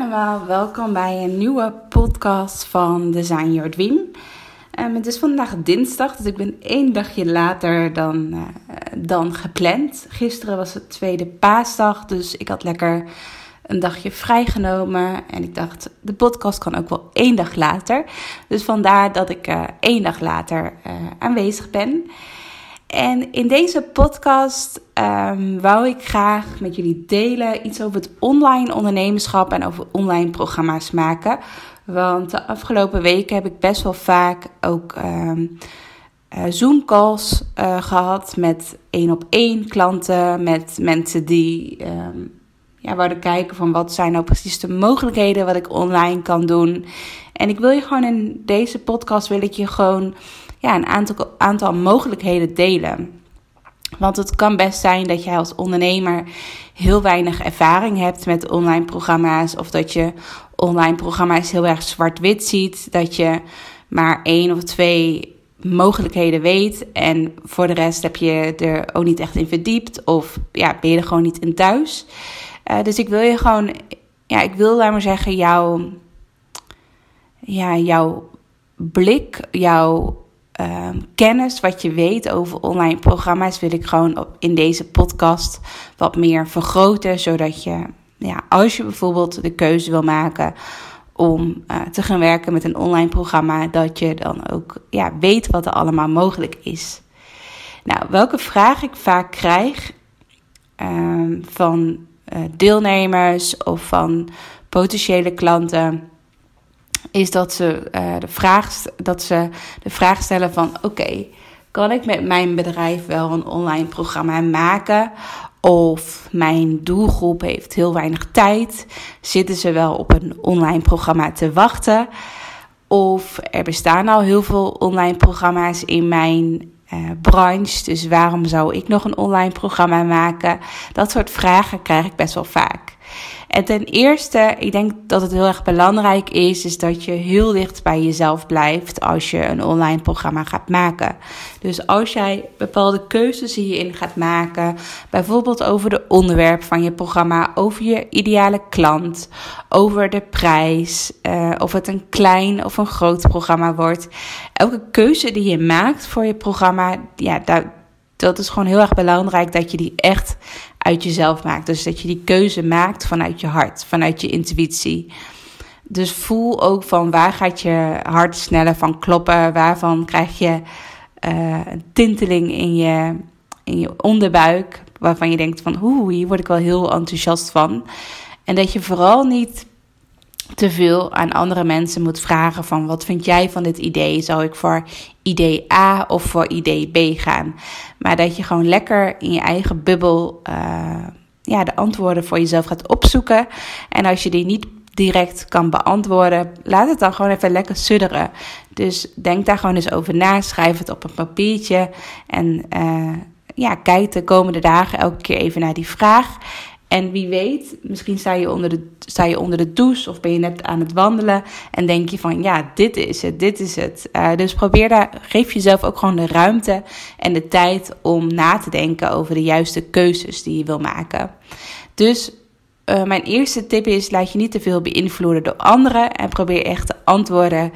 allemaal. Welkom bij een nieuwe podcast van Design Your Dream. Um, het is vandaag dinsdag, dus ik ben één dagje later dan, uh, dan gepland. Gisteren was het tweede paasdag, dus ik had lekker een dagje vrijgenomen. En ik dacht, de podcast kan ook wel één dag later. Dus vandaar dat ik uh, één dag later uh, aanwezig ben. En in deze podcast um, wou ik graag met jullie delen iets over het online ondernemerschap en over online programma's maken. Want de afgelopen weken heb ik best wel vaak ook um, uh, Zoom-calls uh, gehad met één op één klanten, met mensen die um, ja, wouden kijken van wat zijn nou precies de mogelijkheden wat ik online kan doen. En ik wil je gewoon in deze podcast wil ik je gewoon ja, een aantal, aantal mogelijkheden delen. Want het kan best zijn dat jij als ondernemer heel weinig ervaring hebt met online programma's. Of dat je online programma's heel erg zwart-wit ziet. Dat je maar één of twee mogelijkheden weet. En voor de rest heb je er ook niet echt in verdiept. Of ja, ben je er gewoon niet in thuis. Uh, dus ik wil je gewoon, ja, ik wil, laat maar zeggen, jouw, ja, jouw blik, jouw uh, kennis, wat je weet over online programma's, wil ik gewoon op, in deze podcast wat meer vergroten. Zodat je, ja, als je bijvoorbeeld de keuze wil maken om uh, te gaan werken met een online programma, dat je dan ook ja, weet wat er allemaal mogelijk is. Nou, welke vraag ik vaak krijg uh, van uh, deelnemers of van potentiële klanten is dat ze, uh, de, vraag, dat ze de vraag stellen van oké, kan ik met mijn bedrijf wel een online programma maken? Of mijn doelgroep heeft heel weinig tijd. Zitten ze wel op een online programma te wachten? Of er bestaan al heel veel online programma's in mijn uh, branche. Dus waarom zou ik nog een online programma maken? Dat soort vragen krijg ik best wel vaak. En ten eerste, ik denk dat het heel erg belangrijk is, is dat je heel dicht bij jezelf blijft als je een online programma gaat maken. Dus als jij bepaalde keuzes hierin gaat maken, bijvoorbeeld over de onderwerp van je programma, over je ideale klant, over de prijs, uh, of het een klein of een groot programma wordt. Elke keuze die je maakt voor je programma, ja, daar, dat is gewoon heel erg belangrijk dat je die echt uit jezelf maakt. Dus dat je die keuze maakt vanuit je hart, vanuit je intuïtie. Dus voel ook van waar gaat je hart sneller van kloppen, waarvan krijg je uh, een tinteling in je, in je onderbuik, waarvan je denkt van oeh, hier word ik wel heel enthousiast van. En dat je vooral niet te veel aan andere mensen moet vragen van wat vind jij van dit idee? Zou ik voor idee A of voor idee B gaan? Maar dat je gewoon lekker in je eigen bubbel uh, ja, de antwoorden voor jezelf gaat opzoeken. En als je die niet direct kan beantwoorden, laat het dan gewoon even lekker sudderen. Dus denk daar gewoon eens over na, schrijf het op een papiertje en uh, ja, kijk de komende dagen elke keer even naar die vraag. En wie weet, misschien sta je, onder de, sta je onder de douche of ben je net aan het wandelen en denk je van ja, dit is het, dit is het. Uh, dus probeer daar, geef jezelf ook gewoon de ruimte en de tijd om na te denken over de juiste keuzes die je wil maken. Dus uh, mijn eerste tip is, laat je niet te veel beïnvloeden door anderen en probeer echt de antwoorden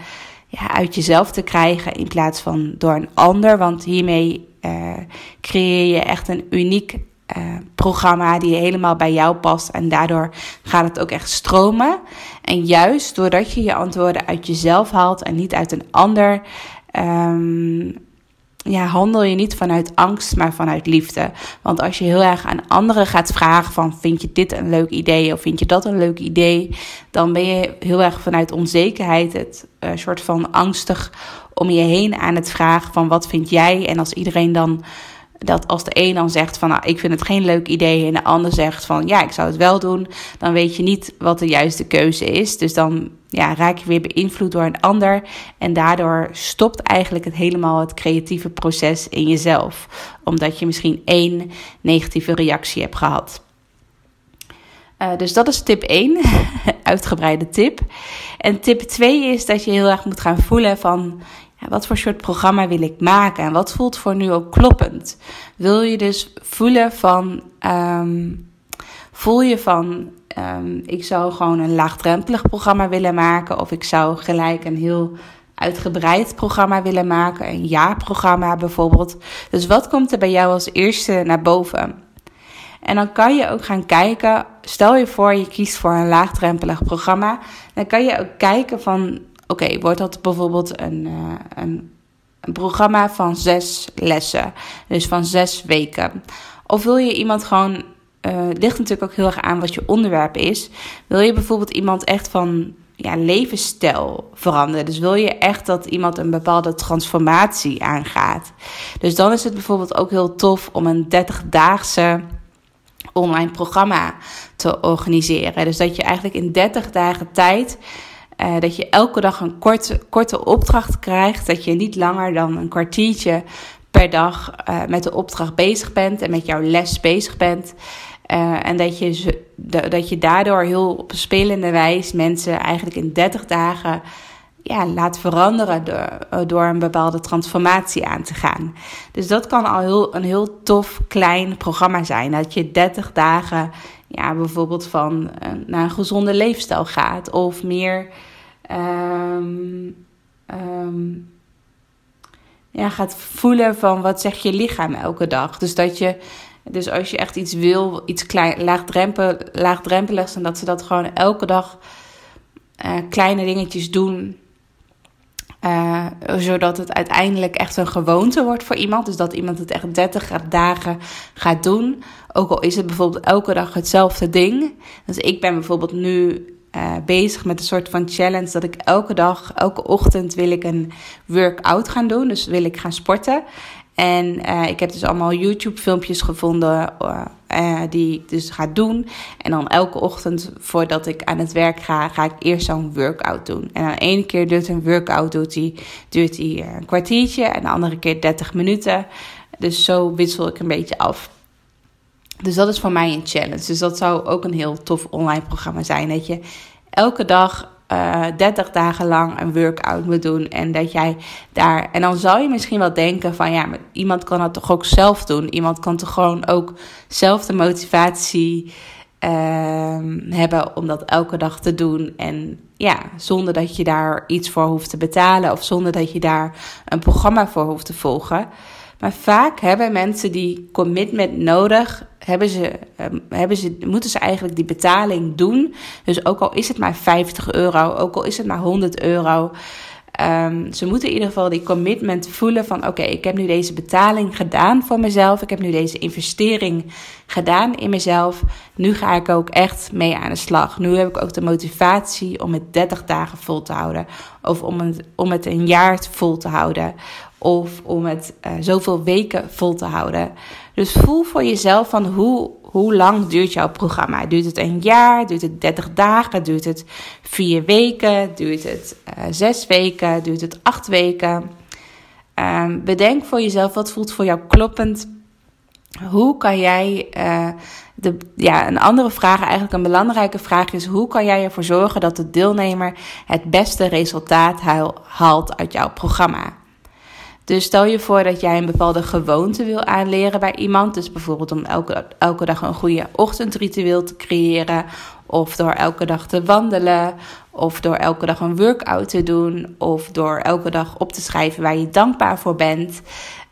ja, uit jezelf te krijgen in plaats van door een ander. Want hiermee uh, creëer je echt een uniek uh, programma die helemaal bij jou past. En daardoor gaat het ook echt stromen. En juist doordat je je antwoorden uit jezelf haalt en niet uit een ander. Um, ja, handel je niet vanuit angst, maar vanuit liefde. Want als je heel erg aan anderen gaat vragen van vind je dit een leuk idee of vind je dat een leuk idee, dan ben je heel erg vanuit onzekerheid, het uh, soort van angstig om je heen aan het vragen van wat vind jij. En als iedereen dan dat als de een dan zegt van nou, ik vind het geen leuk idee en de ander zegt van ja, ik zou het wel doen, dan weet je niet wat de juiste keuze is. Dus dan ja, raak je weer beïnvloed door een ander en daardoor stopt eigenlijk het helemaal het creatieve proces in jezelf, omdat je misschien één negatieve reactie hebt gehad. Uh, dus dat is tip 1, uitgebreide tip. En tip 2 is dat je heel erg moet gaan voelen van wat voor soort programma wil ik maken en wat voelt voor nu ook kloppend. Wil je dus voelen van, um, voel je van, um, ik zou gewoon een laagdrempelig programma willen maken of ik zou gelijk een heel uitgebreid programma willen maken, een jaarprogramma bijvoorbeeld. Dus wat komt er bij jou als eerste naar boven? En dan kan je ook gaan kijken, stel je voor je kiest voor een laagdrempelig programma, dan kan je ook kijken van, oké, wordt dat bijvoorbeeld een, uh, een, een programma van zes lessen, dus van zes weken. Of wil je iemand gewoon, uh, ligt natuurlijk ook heel erg aan wat je onderwerp is. Wil je bijvoorbeeld iemand echt van ja, levensstijl veranderen. Dus wil je echt dat iemand een bepaalde transformatie aangaat. Dus dan is het bijvoorbeeld ook heel tof om een 30-daagse online programma te organiseren. Dus dat je eigenlijk in 30 dagen tijd. Uh, dat je elke dag een korte, korte opdracht krijgt. Dat je niet langer dan een kwartiertje per dag uh, met de opdracht bezig bent en met jouw les bezig bent. Uh, en dat je, dat je daardoor heel op spelende wijze mensen eigenlijk in 30 dagen ja, laat veranderen door, eh, door een bepaalde transformatie aan te gaan. Dus dat kan al heel, een heel tof klein programma zijn. Dat je 30 dagen ja, bijvoorbeeld van uh, naar een gezonde leefstijl gaat. Of meer um, um, ja, gaat voelen van wat zegt je lichaam elke dag. Dus dat je. Dus als je echt iets wil, iets klein, laagdrempel, laagdrempeligs, en dat ze dat gewoon elke dag uh, kleine dingetjes doen uh, zodat het uiteindelijk echt een gewoonte wordt voor iemand. Dus dat iemand het echt 30 dagen gaat doen. Ook al is het bijvoorbeeld elke dag hetzelfde ding. Dus ik ben bijvoorbeeld nu uh, bezig met een soort van challenge dat ik elke dag, elke ochtend wil ik een workout gaan doen. Dus wil ik gaan sporten. En uh, ik heb dus allemaal YouTube-filmpjes gevonden uh, die ik dus ga doen. En dan elke ochtend voordat ik aan het werk ga, ga ik eerst zo'n workout doen. En dan ene keer duurt een workout doet die, duurt die een kwartiertje en de andere keer 30 minuten. Dus zo wissel ik een beetje af. Dus dat is voor mij een challenge. Dus dat zou ook een heel tof online programma zijn. Dat je elke dag uh, eh, 30 dagen lang een workout moet doen. En dat jij daar. En dan zou je misschien wel denken: van ja, maar iemand kan dat toch ook zelf doen. Iemand kan toch gewoon ook zelf de motivatie uh, hebben om dat elke dag te doen. En ja, zonder dat je daar iets voor hoeft te betalen. Of zonder dat je daar een programma voor hoeft te volgen. Maar vaak hebben mensen die commitment nodig, hebben ze, um, hebben ze, moeten ze eigenlijk die betaling doen. Dus ook al is het maar 50 euro, ook al is het maar 100 euro. Um, ze moeten in ieder geval die commitment voelen van oké, ik heb nu deze betaling gedaan voor mezelf. Ik heb nu deze investering gedaan in mezelf. Nu ga ik ook echt mee aan de slag. Nu heb ik ook de motivatie om het 30 dagen vol te houden. Of om het, om het een jaar vol te houden of om het uh, zoveel weken vol te houden. Dus voel voor jezelf van hoe, hoe lang duurt jouw programma. Duurt het een jaar? Duurt het 30 dagen? Duurt het vier weken? Duurt het uh, zes weken? Duurt het acht weken? Um, bedenk voor jezelf wat voelt voor jou kloppend. Hoe kan jij uh, de, ja, een andere vraag, eigenlijk een belangrijke vraag is: hoe kan jij ervoor zorgen dat de deelnemer het beste resultaat haalt uit jouw programma? Dus stel je voor dat jij een bepaalde gewoonte wil aanleren bij iemand. Dus bijvoorbeeld om elke, elke dag een goede ochtendritueel te creëren. Of door elke dag te wandelen. Of door elke dag een workout te doen. Of door elke dag op te schrijven waar je dankbaar voor bent.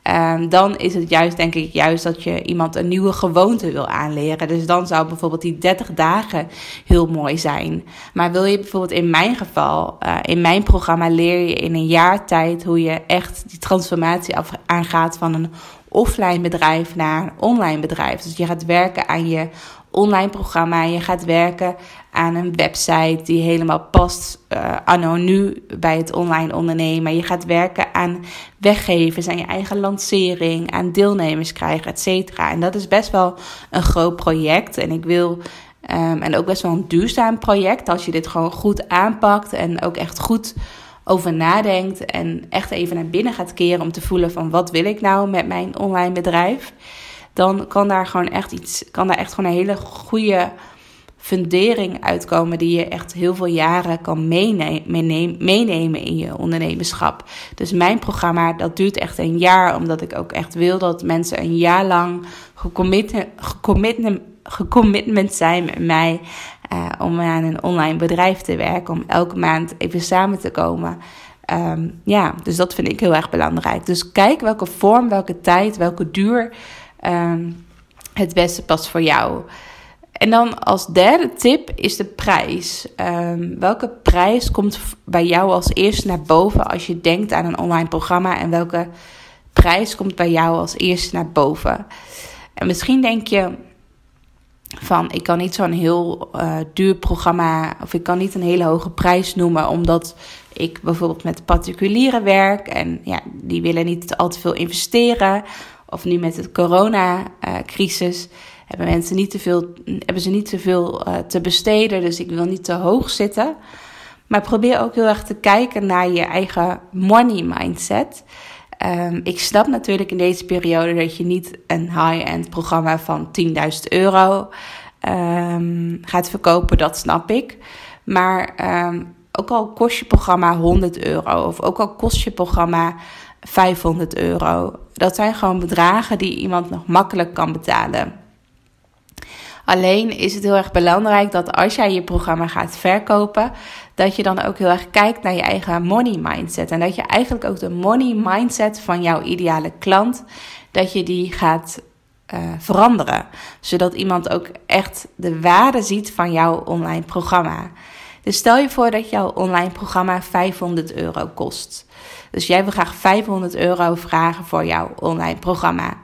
Um, dan is het juist, denk ik, juist dat je iemand een nieuwe gewoonte wil aanleren. Dus dan zou bijvoorbeeld die 30 dagen heel mooi zijn. Maar wil je bijvoorbeeld in mijn geval, uh, in mijn programma leer je in een jaar tijd hoe je echt die transformatie aangaat van een offline bedrijf naar een online bedrijf. Dus je gaat werken aan je online programma. Je gaat werken aan een website die helemaal past uh, anno nu bij het online ondernemen. Je gaat werken aan weggevers, aan je eigen lancering, aan deelnemers krijgen, et cetera. En dat is best wel een groot project. En ik wil. Um, en ook best wel een duurzaam project als je dit gewoon goed aanpakt en ook echt goed over nadenkt en echt even naar binnen gaat keren om te voelen van wat wil ik nou met mijn online bedrijf, dan kan daar gewoon echt iets, kan daar echt gewoon een hele goede fundering uitkomen die je echt heel veel jaren kan meenemen, in je ondernemerschap. Dus mijn programma, dat duurt echt een jaar, omdat ik ook echt wil dat mensen een jaar lang gecommitment zijn met mij uh, om aan een online bedrijf te werken, om elke maand even samen te komen. Um, ja, dus dat vind ik heel erg belangrijk. Dus kijk welke vorm, welke tijd, welke duur um, het beste past voor jou. En dan als derde tip is de prijs. Um, welke prijs komt bij jou als eerste naar boven als je denkt aan een online programma? En welke prijs komt bij jou als eerste naar boven? En misschien denk je van ik kan niet zo'n heel uh, duur programma of ik kan niet een hele hoge prijs noemen omdat ik bijvoorbeeld met particulieren werk en ja, die willen niet al te veel investeren. Of nu met het coronacrisis. Hebben mensen niet te veel, hebben ze niet te veel uh, te besteden. Dus ik wil niet te hoog zitten. Maar probeer ook heel erg te kijken naar je eigen money mindset. Um, ik snap natuurlijk in deze periode dat je niet een high-end programma van 10.000 euro um, gaat verkopen. Dat snap ik. Maar um, ook al kost je programma 100 euro of ook al kost je programma 500 euro. Dat zijn gewoon bedragen die iemand nog makkelijk kan betalen. Alleen is het heel erg belangrijk dat als jij je programma gaat verkopen, dat je dan ook heel erg kijkt naar je eigen money mindset. En dat je eigenlijk ook de money mindset van jouw ideale klant, dat je die gaat uh, veranderen. Zodat iemand ook echt de waarde ziet van jouw online programma. Dus stel je voor dat jouw online programma 500 euro kost. Dus jij wil graag 500 euro vragen voor jouw online programma.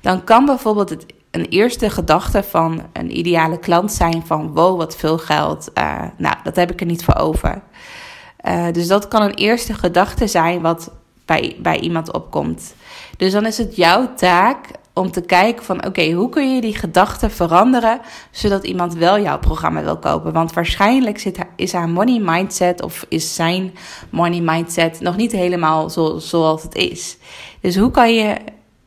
Dan kan bijvoorbeeld het een eerste gedachte van een ideale klant zijn van wow, wat veel geld. Uh, nou, dat heb ik er niet voor over. Uh, dus dat kan een eerste gedachte zijn wat bij, bij iemand opkomt. Dus dan is het jouw taak om te kijken van oké, hoe kun je die gedachten veranderen zodat iemand wel jouw programma wil kopen? Want waarschijnlijk zit, is haar money mindset of is zijn money mindset nog niet helemaal zo, zoals het is. Dus hoe kan je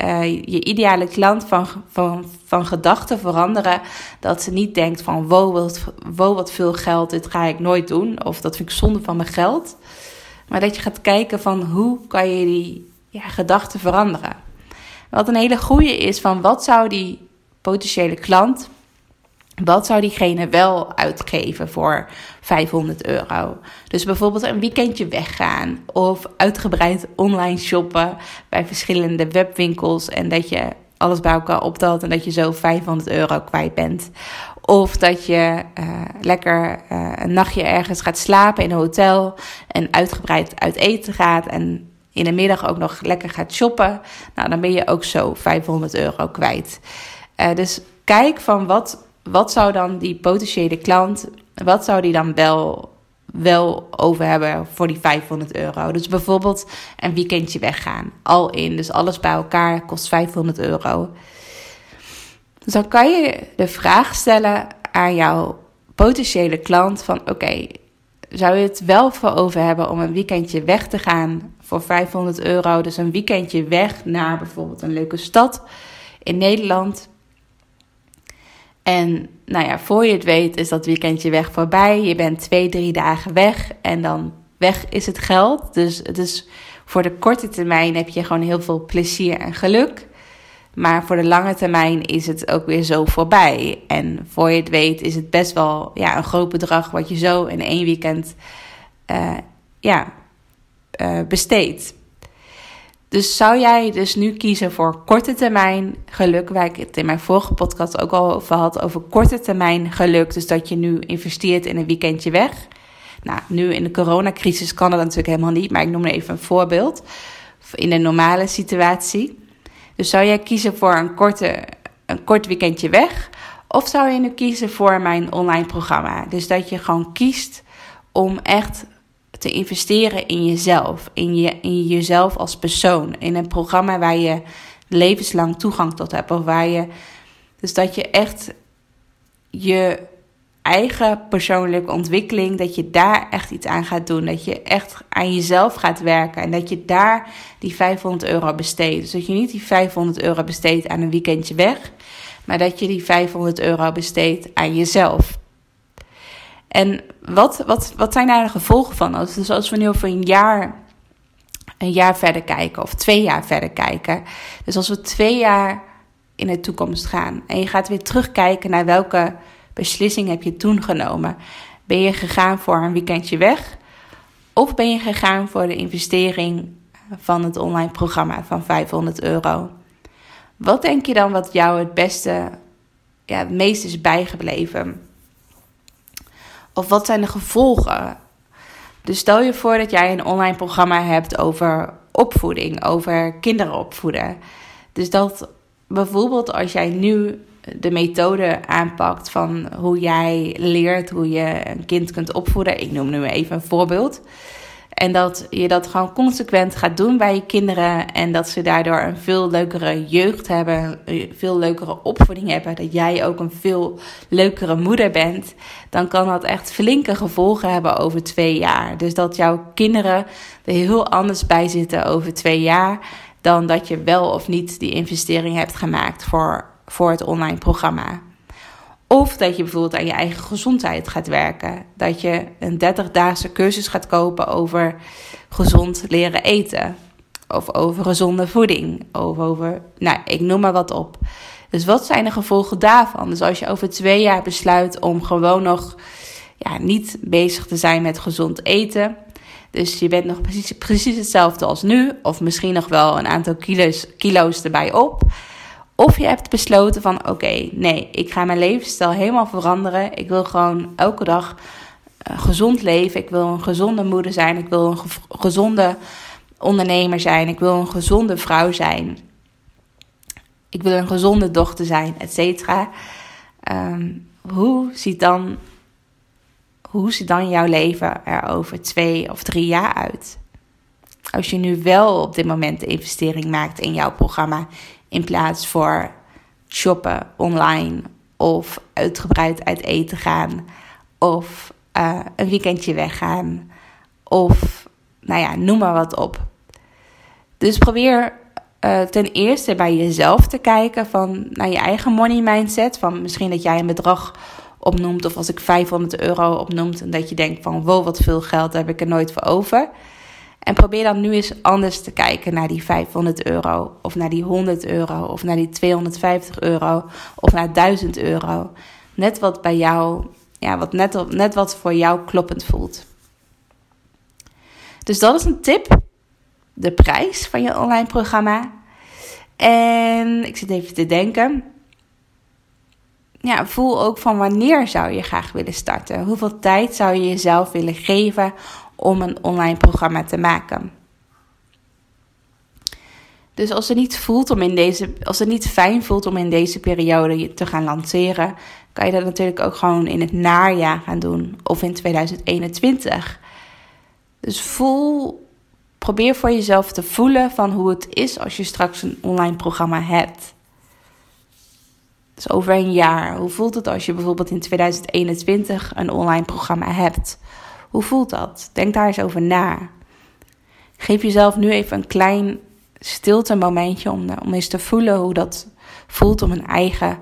uh, je ideale klant van, van, van gedachten veranderen. Dat ze niet denkt van wow wat, wat veel geld, dit ga ik nooit doen. Of dat vind ik zonde van mijn geld. Maar dat je gaat kijken van hoe kan je die ja, gedachten veranderen. Wat een hele goede is van wat zou die potentiële klant wat zou diegene wel uitgeven voor 500 euro? Dus bijvoorbeeld een weekendje weggaan of uitgebreid online shoppen bij verschillende webwinkels en dat je alles bij elkaar optelt en dat je zo 500 euro kwijt bent. Of dat je uh, lekker uh, een nachtje ergens gaat slapen in een hotel en uitgebreid uit eten gaat en in de middag ook nog lekker gaat shoppen. Nou, dan ben je ook zo 500 euro kwijt. Uh, dus kijk van wat wat zou dan die potentiële klant, wat zou die dan wel, wel over hebben voor die 500 euro? Dus bijvoorbeeld een weekendje weggaan, al in, dus alles bij elkaar kost 500 euro. Dus dan kan je de vraag stellen aan jouw potentiële klant van oké, zou je het wel voor over hebben om een weekendje weg te gaan voor 500 euro? Dus een weekendje weg naar bijvoorbeeld een leuke stad in Nederland en nou ja, voor je het weet is dat weekendje weg voorbij. Je bent twee, drie dagen weg en dan weg is het geld. Dus het is voor de korte termijn heb je gewoon heel veel plezier en geluk. Maar voor de lange termijn is het ook weer zo voorbij. En voor je het weet is het best wel ja, een groot bedrag wat je zo in één weekend uh, ja, uh, besteedt. Dus zou jij dus nu kiezen voor korte termijn geluk, waar ik het in mijn vorige podcast ook al over had, over korte termijn geluk. Dus dat je nu investeert in een weekendje weg. Nou, nu in de coronacrisis kan dat natuurlijk helemaal niet, maar ik noem even een voorbeeld. In een normale situatie. Dus zou jij kiezen voor een, korte, een kort weekendje weg? Of zou je nu kiezen voor mijn online programma? Dus dat je gewoon kiest om echt te investeren in jezelf, in, je, in jezelf als persoon, in een programma waar je levenslang toegang tot hebt, of waar je, dus dat je echt je eigen persoonlijke ontwikkeling, dat je daar echt iets aan gaat doen. Dat je echt aan jezelf gaat werken en dat je daar die 500 euro besteedt. Dus dat je niet die 500 euro besteedt aan een weekendje weg, maar dat je die 500 euro besteedt aan jezelf. En wat, wat, wat zijn daar de gevolgen van? Dus als we nu over een jaar, een jaar verder kijken of twee jaar verder kijken. Dus als we twee jaar in de toekomst gaan en je gaat weer terugkijken naar welke beslissing heb je toen genomen? Ben je gegaan voor een weekendje weg? Of ben je gegaan voor de investering van het online programma van 500 euro? Wat denk je dan wat jou het beste, ja, het meest is bijgebleven? Of wat zijn de gevolgen? Dus stel je voor dat jij een online programma hebt over opvoeding, over kinderen opvoeden. Dus dat bijvoorbeeld als jij nu de methode aanpakt van hoe jij leert hoe je een kind kunt opvoeden. Ik noem nu even een voorbeeld. En dat je dat gewoon consequent gaat doen bij je kinderen. En dat ze daardoor een veel leukere jeugd hebben. Een veel leukere opvoeding hebben. Dat jij ook een veel leukere moeder bent. Dan kan dat echt flinke gevolgen hebben over twee jaar. Dus dat jouw kinderen er heel anders bij zitten over twee jaar. Dan dat je wel of niet die investering hebt gemaakt voor voor het online programma. Of dat je bijvoorbeeld aan je eigen gezondheid gaat werken. Dat je een 30-daagse cursus gaat kopen over gezond leren eten. Of over gezonde voeding. Of over, nou, ik noem maar wat op. Dus wat zijn de gevolgen daarvan? Dus als je over twee jaar besluit om gewoon nog ja, niet bezig te zijn met gezond eten. Dus je bent nog precies, precies hetzelfde als nu. Of misschien nog wel een aantal kilo's, kilo's erbij op. Of je hebt besloten van oké, nee, ik ga mijn levensstijl helemaal veranderen. Ik wil gewoon elke dag uh, gezond leven. Ik wil een gezonde moeder zijn. Ik wil een gezonde ondernemer zijn. Ik wil een gezonde vrouw zijn. Ik wil een gezonde dochter zijn, et cetera. Ehm, hoe ziet dan hoe ziet dan jouw leven er over twee of drie jaar uit? Als je nu wel op dit moment de investering maakt in jouw programma, in plaats voor shoppen online of uitgebreid uit eten gaan of uh, een weekendje weggaan of nou ja, noem maar wat op. Dus probeer uh, ten eerste bij jezelf te kijken van naar je eigen money mindset. Van misschien dat jij een bedrag opnoemt of als ik 500 euro opnoemt en dat je denkt van wow wat veel geld heb ik er nooit voor over. En probeer dan nu eens anders te kijken naar die 500 euro, of naar die 100 euro, of naar die 250 euro, of naar 1000 euro. Net wat bij jou, ja, wat net, net wat voor jou kloppend voelt. Dus dat is een tip. De prijs van je online programma. En ik zit even te denken. Ja, voel ook van wanneer zou je graag willen starten? Hoeveel tijd zou je jezelf willen geven om een online programma te maken. Dus als het niet voelt om in deze, als het niet fijn voelt om in deze periode te gaan lanceren, kan je dat natuurlijk ook gewoon in het najaar gaan doen of in 2021. Dus voel, probeer voor jezelf te voelen van hoe het is als je straks een online programma hebt. Dus over een jaar, hoe voelt het als je bijvoorbeeld in 2021 een online programma hebt? Hoe voelt dat? Denk daar eens over na. Geef jezelf nu even een klein stilte momentje om, om eens te voelen hoe dat voelt om een eigen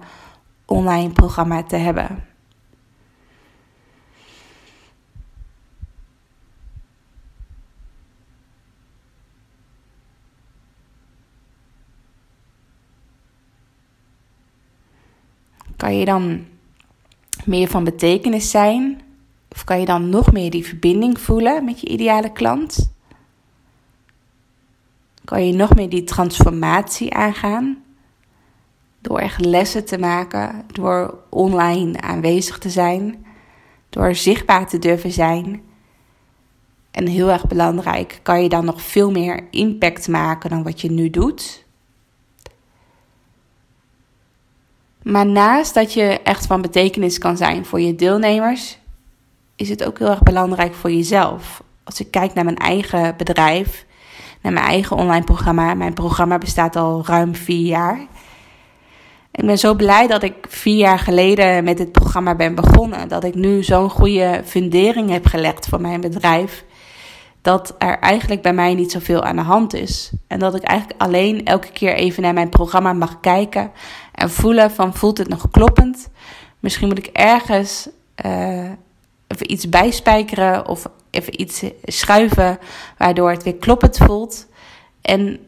online programma te hebben. Kan je dan meer van betekenis zijn of kan je dan nog meer die verbinding voelen met je ideale klant? Kan je nog meer die transformatie aangaan? Door echt lessen te maken, door online aanwezig te zijn, door zichtbaar te durven zijn. En heel erg belangrijk, kan je dan nog veel meer impact maken dan wat je nu doet? Maar naast dat je echt van betekenis kan zijn voor je deelnemers, is het ook heel erg belangrijk voor jezelf. Als ik kijk naar mijn eigen bedrijf, naar mijn eigen online programma. Mijn programma bestaat al ruim vier jaar. Ik ben zo blij dat ik vier jaar geleden met dit programma ben begonnen. Dat ik nu zo'n goede fundering heb gelegd voor mijn bedrijf. Dat er eigenlijk bij mij niet zoveel aan de hand is. En dat ik eigenlijk alleen elke keer even naar mijn programma mag kijken. En voelen van voelt het nog kloppend? Misschien moet ik ergens uh, even iets bijspijkeren of even iets schuiven. Waardoor het weer kloppend voelt. En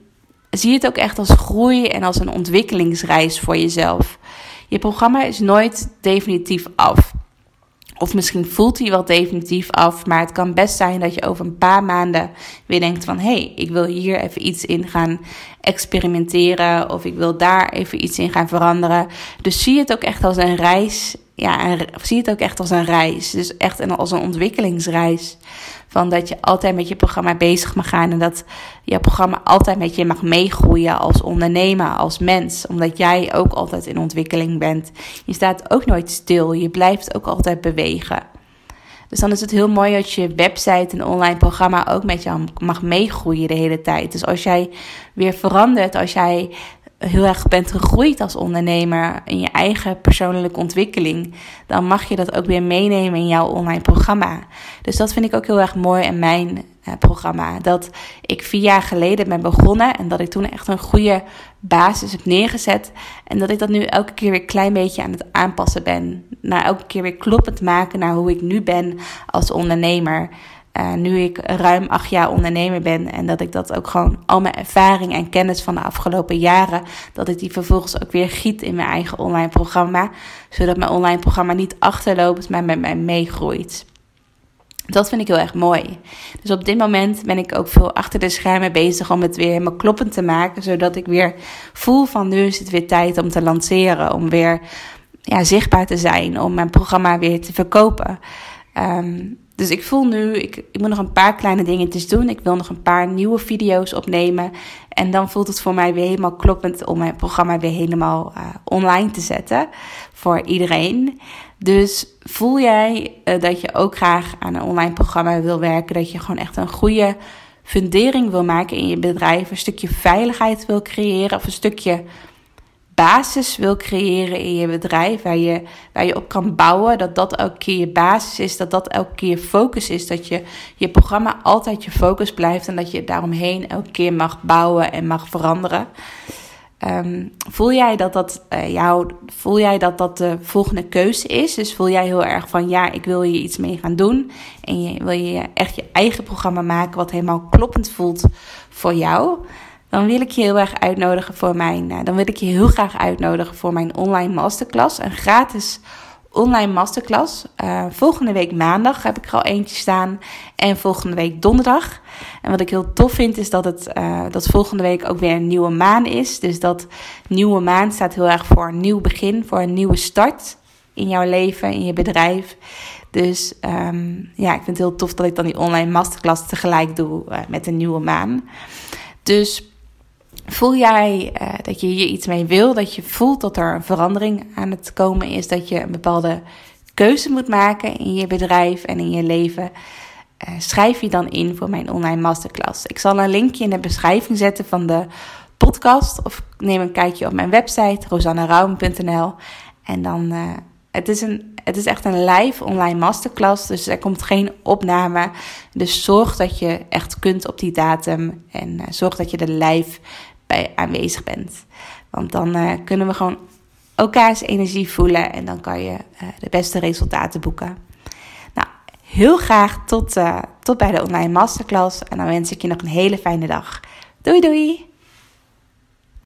zie het ook echt als groei en als een ontwikkelingsreis voor jezelf. Je programma is nooit definitief af. Of misschien voelt hij wel definitief af, maar het kan best zijn dat je over een paar maanden weer denkt van hé, hey, ik wil hier even iets in gaan experimenteren of ik wil daar even iets in gaan veranderen. Dus zie het ook echt als een reis. Ja, zie het ook echt als een reis. Dus echt als een ontwikkelingsreis. Van dat je altijd met je programma bezig mag gaan. En dat je programma altijd met je mag meegroeien als ondernemer, als mens. Omdat jij ook altijd in ontwikkeling bent. Je staat ook nooit stil. Je blijft ook altijd bewegen. Dus dan is het heel mooi dat je website en online programma ook met jou mag meegroeien de hele tijd. Dus als jij weer verandert, als jij heel erg bent gegroeid als ondernemer in je eigen persoonlijke ontwikkeling, dan mag je dat ook weer meenemen in jouw online programma. Dus dat vind ik ook heel erg mooi in mijn eh, programma. Dat ik vier jaar geleden ben begonnen en dat ik toen echt een goede basis heb neergezet. En dat ik dat nu elke keer weer een klein beetje aan het aanpassen ben. Naar elke keer weer kloppend maken naar hoe ik nu ben als ondernemer. Uh, nu ik ruim acht jaar ondernemer ben en dat ik dat ook gewoon al mijn ervaring en kennis van de afgelopen jaren, dat ik die vervolgens ook weer giet in mijn eigen online programma, zodat mijn online programma niet achterloopt, maar met mij meegroeit. Dat vind ik heel erg mooi. Dus op dit moment ben ik ook veel achter de schermen bezig om het weer helemaal kloppend te maken, zodat ik weer voel van nu is het weer tijd om te lanceren, om weer ja, zichtbaar te zijn, om mijn programma weer te verkopen. Um, dus ik voel nu, ik, ik moet nog een paar kleine dingetjes doen. Ik wil nog een paar nieuwe video's opnemen. En dan voelt het voor mij weer helemaal kloppend om mijn programma weer helemaal uh, online te zetten. Voor iedereen. Dus voel jij uh, dat je ook graag aan een online programma wil werken. Dat je gewoon echt een goede fundering wil maken in je bedrijf. Een stukje veiligheid wil creëren. Of een stukje basis wil creëren in je bedrijf, waar je, waar je op kan bouwen, dat dat elke keer je basis is, dat dat elke keer je focus is, dat je je programma altijd je focus blijft en dat je daaromheen elke keer mag bouwen en mag veranderen. Um, voel jij dat dat uh, jou, voel jij dat dat de volgende keuze is? Dus voel jij heel erg van ja, ik wil hier iets mee gaan doen en je, wil je echt je eigen programma maken wat helemaal kloppend voelt voor jou? Dan wil ik je heel erg uitnodigen voor mijn. Uh, dan wil ik je heel graag uitnodigen voor mijn online masterclass. Een gratis online masterclass. Uh, volgende week maandag heb ik er al eentje staan. En volgende week donderdag. En wat ik heel tof vind is dat het uh, dat volgende week ook weer een nieuwe maan is. Dus dat nieuwe maan staat heel erg voor een nieuw begin, voor een nieuwe start in jouw leven, in je bedrijf. Dus um, ja, ik vind het heel tof dat ik dan die online masterclass tegelijk doe met een nieuwe maan. Dus Voel jij uh, dat je hier iets mee wil, dat je voelt dat er een verandering aan het komen is, dat je een bepaalde keuze moet maken in je bedrijf en in je leven? Uh, schrijf je dan in voor mijn online masterclass. Ik zal een linkje in de beschrijving zetten van de podcast of neem een kijkje op mijn website rosannaraum.nl en dan uh, het is, een, het is echt een live online masterclass, dus er komt geen opname. Dus zorg dat je echt kunt op die datum en zorg dat je er live bij aanwezig bent. Want dan uh, kunnen we gewoon elkaars energie voelen en dan kan je uh, de beste resultaten boeken. Nou, heel graag tot, uh, tot bij de online masterclass en dan wens ik je nog een hele fijne dag. Doei doei!